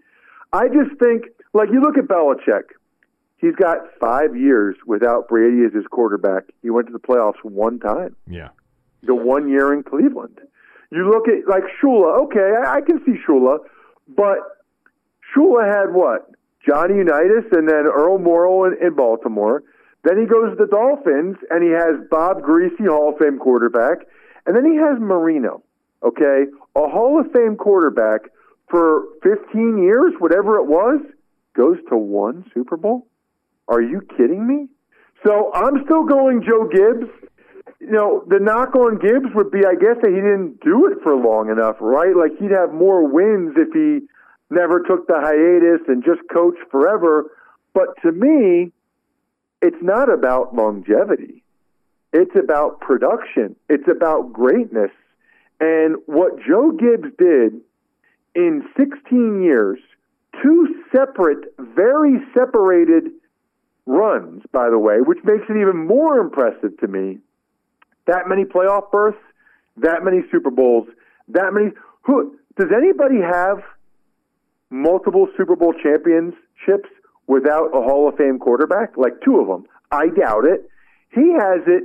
I just think, like you look at Belichick, he's got five years without Brady as his quarterback. He went to the playoffs one time, Yeah. the one year in Cleveland. You look at like Shula. Okay, I, I can see Shula, but Shula had what? Johnny Unitas and then Earl Morrall in, in Baltimore. Then he goes to the Dolphins and he has Bob Griese, Hall of Fame quarterback, and then he has Marino. Okay, a Hall of Fame quarterback for 15 years, whatever it was, goes to one Super Bowl. Are you kidding me? So I'm still going Joe Gibbs. You know, the knock on Gibbs would be, I guess, that he didn't do it for long enough, right? Like he'd have more wins if he never took the hiatus and just coached forever. But to me, it's not about longevity. It's about production. It's about greatness. And what Joe Gibbs did in 16 years, two separate, very separated runs, by the way, which makes it even more impressive to me. That many playoff berths, that many Super Bowls, that many. Who does anybody have multiple Super Bowl championships without a Hall of Fame quarterback? Like two of them. I doubt it. He has it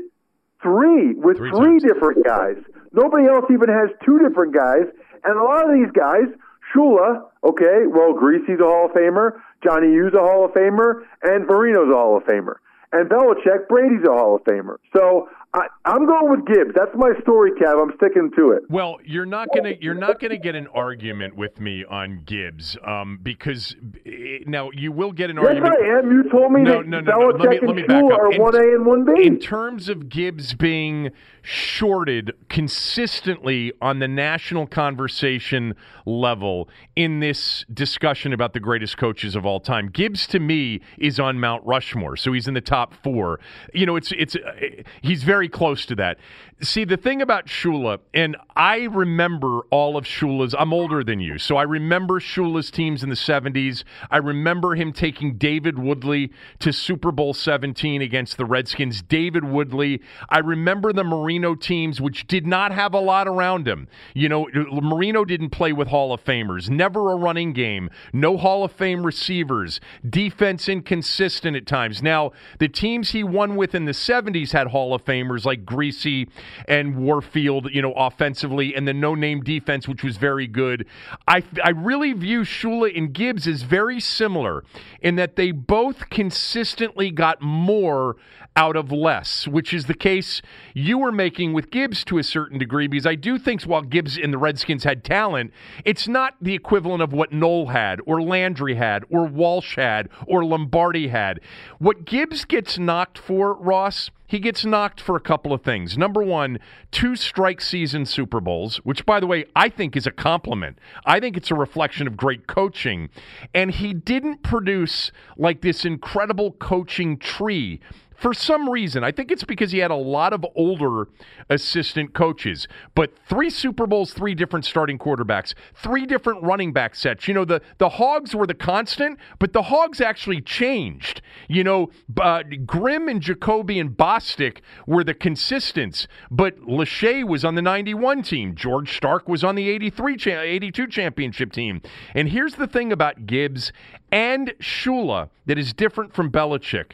three with three, three different guys. Nobody else even has two different guys. And a lot of these guys, Shula, okay, well, Griese's a Hall of Famer, Johnny U's a Hall of Famer, and Marino's a Hall of Famer. And Belichick, Brady's a Hall of Famer. So I, am going with Gibbs. That's my story, Kev. I'm sticking to it. Well, you're not gonna you're not gonna get an argument with me on Gibbs um, because eh, now you will get an yes, argument. Yes, I am. You told me no, that no, no, Belichick no. Let me, let me back up. are one A and one B. In terms of Gibbs being shorted consistently on the national conversation level in this discussion about the greatest coaches of all time, Gibbs to me is on Mount Rushmore, so he's in the top four. You know, it's it's eh, he's very very close to that. See, the thing about Shula, and I remember all of Shula's, I'm older than you, so I remember Shula's teams in the 70s. I remember him taking David Woodley to Super Bowl 17 against the Redskins. David Woodley. I remember the Marino teams, which did not have a lot around him. You know, Marino didn't play with Hall of Famers, never a running game, no Hall of Fame receivers, defense inconsistent at times. Now, the teams he won with in the 70s had Hall of Famers like Griese and Warfield, you know, offensively, and the no name defense, which was very good. I, I really view Shula and Gibbs as very similar in that they both consistently got more out of less, which is the case you were making with Gibbs to a certain degree, because I do think while Gibbs and the Redskins had talent, it's not the equivalent of what Noll had, or Landry had, or Walsh had, or Lombardi had. What Gibbs gets knocked for, Ross, he gets knocked for a couple of things. Number one, two strike season Super Bowls, which, by the way, I think is a compliment. I think it's a reflection of great coaching. And he didn't produce like this incredible coaching tree for some reason. I think it's because he had a lot of older assistant coaches, but three Super Bowls, three different starting quarterbacks, three different running back sets. You know, the, the Hogs were the constant, but the Hogs actually changed. You know, uh, Grimm and Jacoby and Bostic were the consistents, but Lachey was on the 91 team. George Starke was on the 83 cha- 82 championship team. And here's the thing about Gibbs and Shula that is different from Belichick.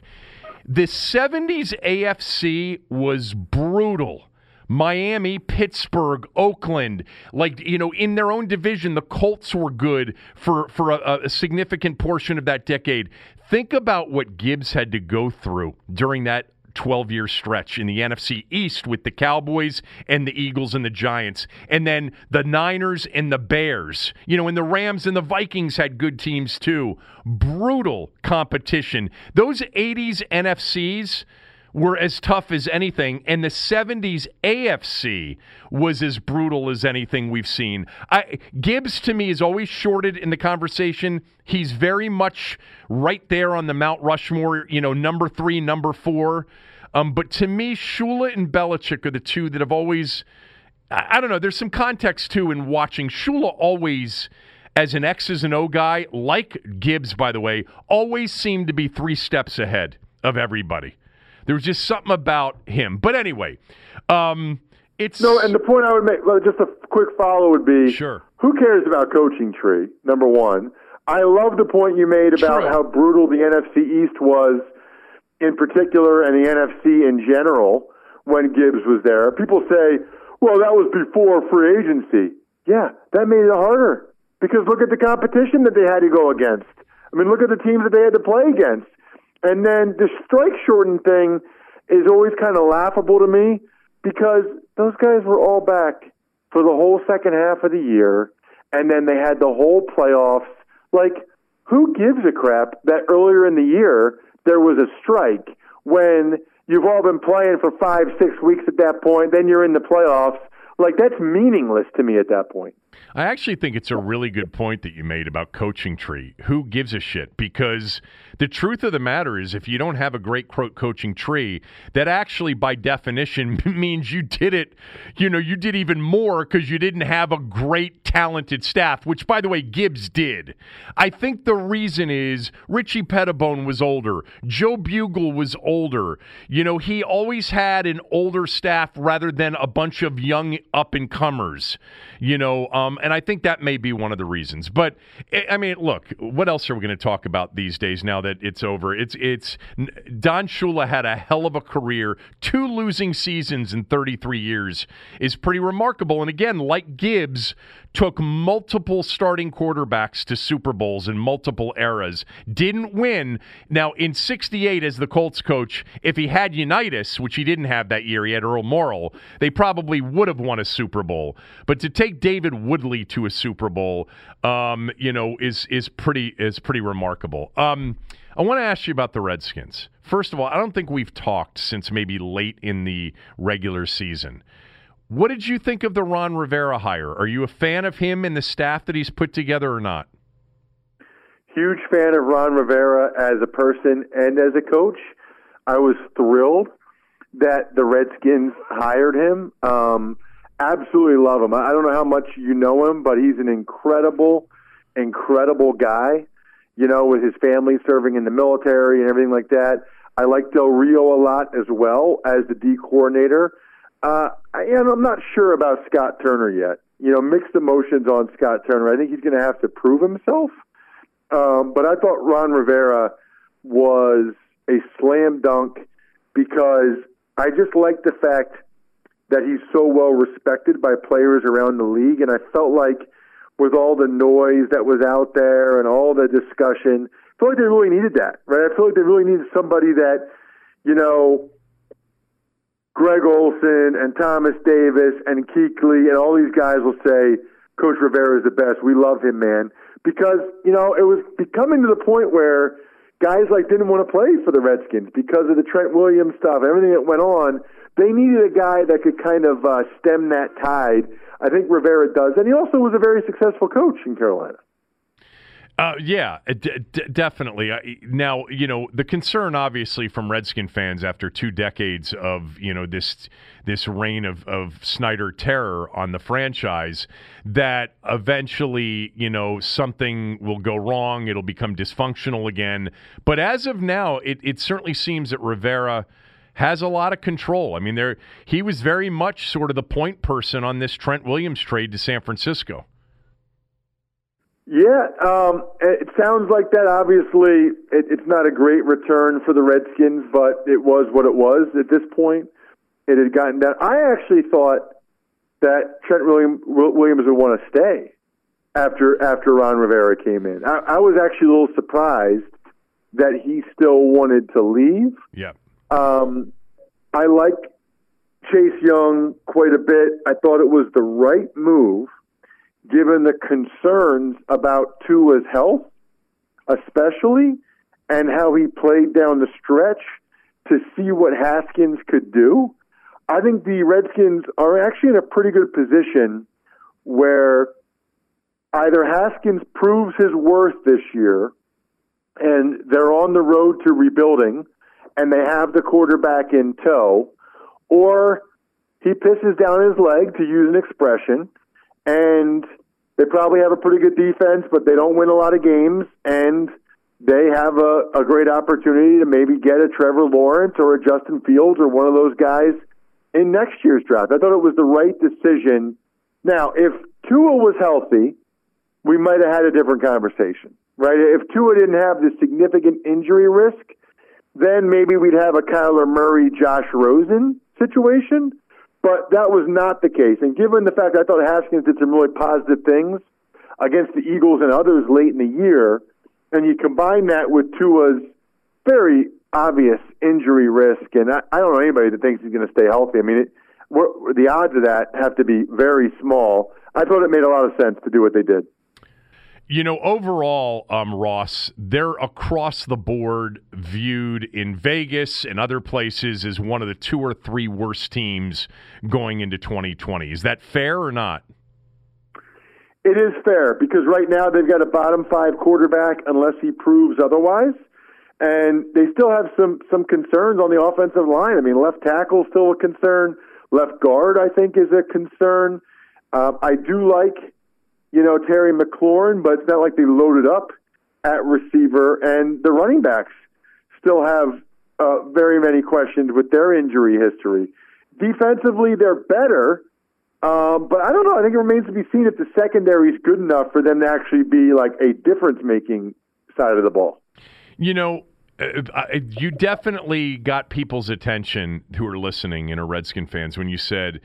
The 70s AFC was brutal. Miami, Pittsburgh, Oakland, like you know, in their own division, the Colts were good for for a, a, significant portion of that decade. Think about what Gibbs had to go through during that 12 year stretch in the NFC East with the Cowboys and the Eagles and the Giants. And then the Niners and the Bears. You know, and the Rams and the Vikings had good teams too. Brutal competition. Those 80s NFCs were as tough as anything, and the 70s AFC was as brutal as anything we've seen. I, Gibbs, to me, is always shorted in the conversation. He's very much right there on the Mount Rushmore, you know, number three, number four. Um, but to me, Shula and Belichick are the two that have always, I, I don't know, there's some context too in watching. Shula always as an X's and O guy, like Gibbs, by the way, always seemed to be three steps ahead of everybody. There was just something about him. But anyway, um, it's no. And the point I would make, just a quick follow would be: sure. Who cares about coaching tree? Number one. I love the point you made about True. how brutal the NFC East was, in particular, and the NFC in general when Gibbs was there. People say, "Well, that was before free agency." Yeah, that made it harder because look at the competition that they had to go against. I mean, look at the teams that they had to play against. And then the strike shortened thing is always kind of laughable to me because those guys were all back for the whole second half of the year, and then they had the whole playoffs. Like, who gives a crap that earlier in the year there was a strike when you've all been playing for five, six weeks at that point, then you're in the playoffs. Like that's meaningless to me at that point. I actually think it's a really good point that you made about coaching tree. Who gives a shit? Because the truth of the matter is, if you don't have a great coaching tree, that actually, by definition, means you did it. You know, you did even more because you didn't have a great, talented staff. Which, by the way, Gibbs did. I think the reason is Richie Petitbon was older. Joe Bugel was older. You know, he always had an older staff rather than a bunch of young up and comers. You know. Um, and I think that may be one of the reasons. But I mean, look, what else are we going to talk about these days now that it's over? It's it's Don Shula had a hell of a career. Two losing seasons in 33 years is pretty remarkable. And again, like Gibbs, took multiple starting quarterbacks to Super Bowls in multiple eras, didn't win. Now, in 68, as the Colts coach, if he had Unitas, which he didn't have that year, he had Earl Morrall, they probably would have won a Super Bowl. But to take David Woodley to a Super Bowl, um, you know, is is pretty is pretty remarkable. Um, I want to ask you about the Redskins. First of all, I don't think we've talked since maybe late in the regular season. What did you think of the Ron Rivera hire? Are you a fan of him and the staff that he's put together or not? Huge fan of Ron Rivera as a person and as a coach. I was thrilled that the Redskins hired him. Um, absolutely love him. I don't know how much you know him, but he's an incredible, incredible guy. You know, with his family serving in the military and everything like that. I like Del Rio a lot as well as the D coordinator. Uh, and I'm not sure about Scott Turner yet. You know, mixed emotions on Scott Turner. I think he's going to have to prove himself. Um, but I thought Ron Rivera was a slam dunk because I just like the fact that he's so well respected by players around the league. And I felt like with all the noise that was out there and all the discussion, I feel like they really needed that, right? I feel like they really needed somebody that, you know, Greg Olsen and Thomas Davis and Kuechly and all these guys will say, Coach Rivera is the best. We love him, man. Because, you know, it was becoming to the point where guys like didn't want to play for the Redskins because of the Trent Williams stuff, everything that went on. They needed a guy that could kind of uh, stem that tide. I think Rivera does. And he also was a very successful coach in Carolina. Uh, yeah, d- d- definitely. now, you know, the concern, obviously, from Redskin fans after two decades of you know this this reign of, of Snyder terror on the franchise, that eventually, you know, something will go wrong. It'll become dysfunctional again. But as of now, it, it certainly seems that Rivera has a lot of control. I mean, there he was very much sort of the point person on this Trent Williams trade to San Francisco. Yeah, um, it sounds like that. Obviously, it, it's not a great return for the Redskins, but it was what it was at this point. It had gotten down. I actually thought that Trent Williams would want to stay after after Ron Rivera came in. I, I was actually a little surprised that he still wanted to leave. Yeah. Um, I like Chase Young quite a bit. I thought it was the right move given the concerns about Tua's health, especially, and how he played down the stretch to see what Haskins could do. I think the Redskins are actually in a pretty good position where either Haskins proves his worth this year and they're on the road to rebuilding and they have the quarterback in tow, or he pisses down his leg, to use an expression, and they probably have a pretty good defense, but they don't win a lot of games, and they have a, a great opportunity to maybe get a Trevor Lawrence or a Justin Fields or one of those guys in next year's draft. I thought it was the right decision. Now, if Tua was healthy, we might have had a different conversation, right? If Tua didn't have the significant injury risk, then maybe we'd have a Kyler Murray, Josh Rosen situation. But that was not the case. And given the fact I thought Haskins did some really positive things against the Eagles and others late in the year, and you combine that with Tua's very obvious injury risk, and I, I don't know anybody that thinks he's going to stay healthy. I mean, it, the odds of that have to be very small. I thought it made a lot of sense to do what they did. You know, overall, um, Ross, they're across the board viewed in Vegas and other places as one of the two or three worst teams going into 2020. Is that fair or not? It is fair because right now they've got a bottom five quarterback unless he proves otherwise. And they still have some some concerns on the offensive line. I mean, left tackle still a concern. Left guard, I think, is a concern. Uh, I do like, you know, Terry McLaurin, but it's not like they loaded up at receiver. And the running backs still have uh, very many questions with their injury history. Defensively, they're better, um, but I don't know. I think it remains to be seen if the secondary is good enough for them to actually be like a difference making side of the ball. You know, uh, you definitely got people's attention who are listening and are Redskin fans when you said,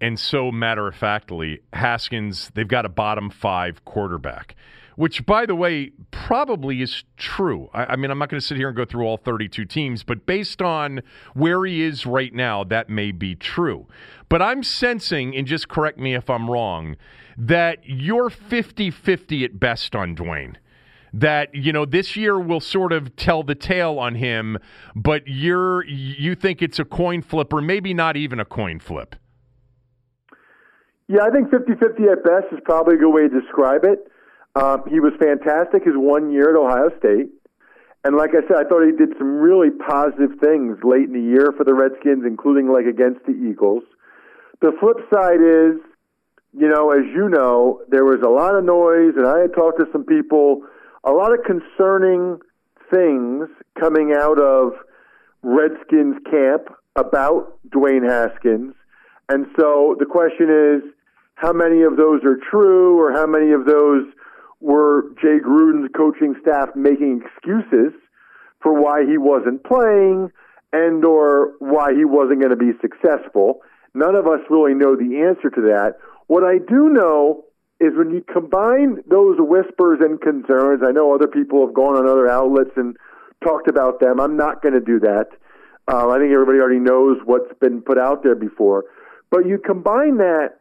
and so matter of factly, Haskins, they've got a bottom five quarterback which, by the way, probably is true. I, I mean, I'm not going to sit here and go through all 32 teams, but based on where he is right now, that may be true. But I'm sensing, and just correct me if I'm wrong, that you're 50 50 at best on Dwayne that you know this year will sort of tell the tale on him but you're you think it's a coin flip or maybe not even a coin flip yeah i think 50-50 at best is probably a good way to describe it um, he was fantastic his one year at Ohio State. And like I said, I thought he did some really positive things late in the year for the Redskins, including like against the Eagles. The flip side is, you know, as you know, there was a lot of noise, and I had talked to some people, a lot of concerning things coming out of Redskins camp about Dwayne Haskins. And so the question is, how many of those are true, or how many of those were Jay Gruden's coaching staff making excuses for why he wasn't playing and or why he wasn't going to be successful. None of us really know the answer to that. What I do know is when you combine those whispers and concerns, I know other people have gone on other outlets and talked about them. I'm not going to do that. Uh, I think everybody already knows what's been put out there before. But you combine that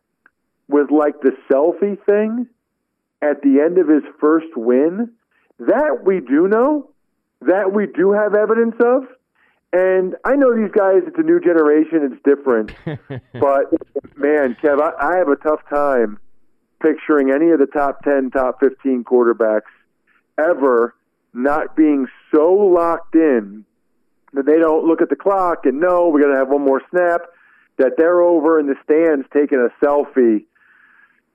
with like the selfie thing, at the end of his first win, that we do know, that we do have evidence of. And I know these guys, it's a new generation, it's different. but man, Kev, I, I have a tough time picturing any of the top 10, top 15 quarterbacks ever not being so locked in that they don't look at the clock and know we're going to have one more snap, that they're over in the stands taking a selfie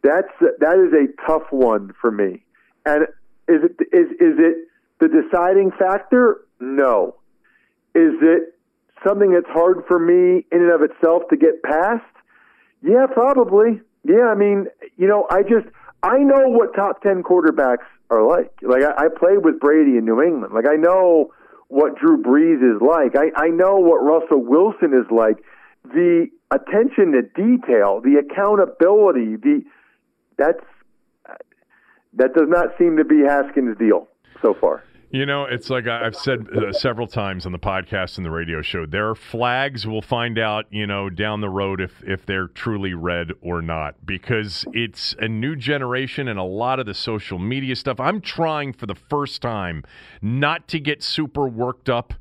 that's that is a tough one for me. And is it is is it the deciding factor? No. Is it something that's hard for me in and of itself to get past? Yeah, probably. Yeah, I mean, you know, I just I know what top ten quarterbacks are like. Like I, I played with Brady in New England. Like I know what Drew Brees is like. I, I know what Russell Wilson is like. The attention to detail, the accountability, the that's that does not seem to be Haskins' deal so far. You know, it's like I've said uh, several times on the podcast and the radio show. There are flags. We'll find out, you know, down the road if if they're truly red or not, because it's a new generation and a lot of the social media stuff. I'm trying for the first time not to get super worked up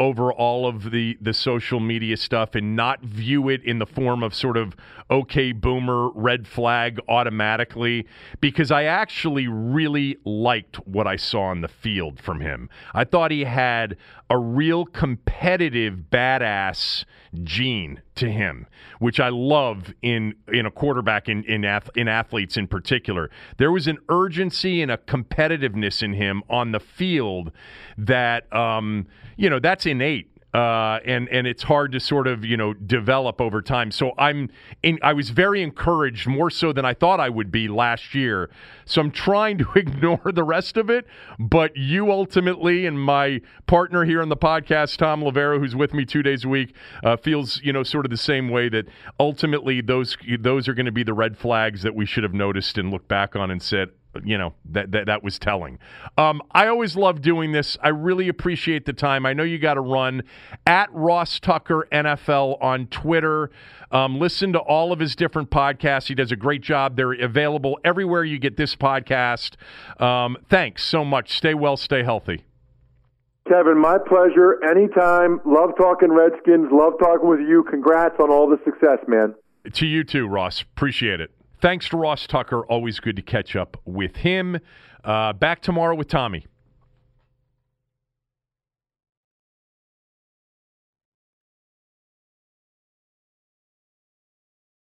over all of the the social media stuff and not view it in the form of sort of okay boomer red flag automatically because I actually really liked what I saw on the field from him. I thought he had a real competitive badass gene to him, which I love in in a quarterback in in, ath- in athletes in particular. There was an urgency and a competitiveness in him on the field that um, you know that's innate uh, and and it's hard to sort of you know develop over time. So I'm in, I was very encouraged more so than I thought I would be last year. So I'm trying to ignore the rest of it, but you ultimately and my partner here on the podcast, Thom Loverro, who's with me two days a week, uh, feels you know sort of the same way that ultimately those those are going to be the red flags that we should have noticed and looked back on and said you know that that, that was telling. Um, I always love doing this. I really appreciate the time. I know you got to run at Ross Tucker NFL on Twitter. Um, listen to all of his different podcasts. He does a great job. They're available everywhere you get this podcast. Um, thanks so much. Stay well. Stay healthy. Kevin, my pleasure. Anytime. Love talking Redskins. Love talking with you. Congrats on all the success, man. To you too, Ross. Appreciate it. Thanks to Ross Tucker. Always good to catch up with him. Uh, back tomorrow with Tommy.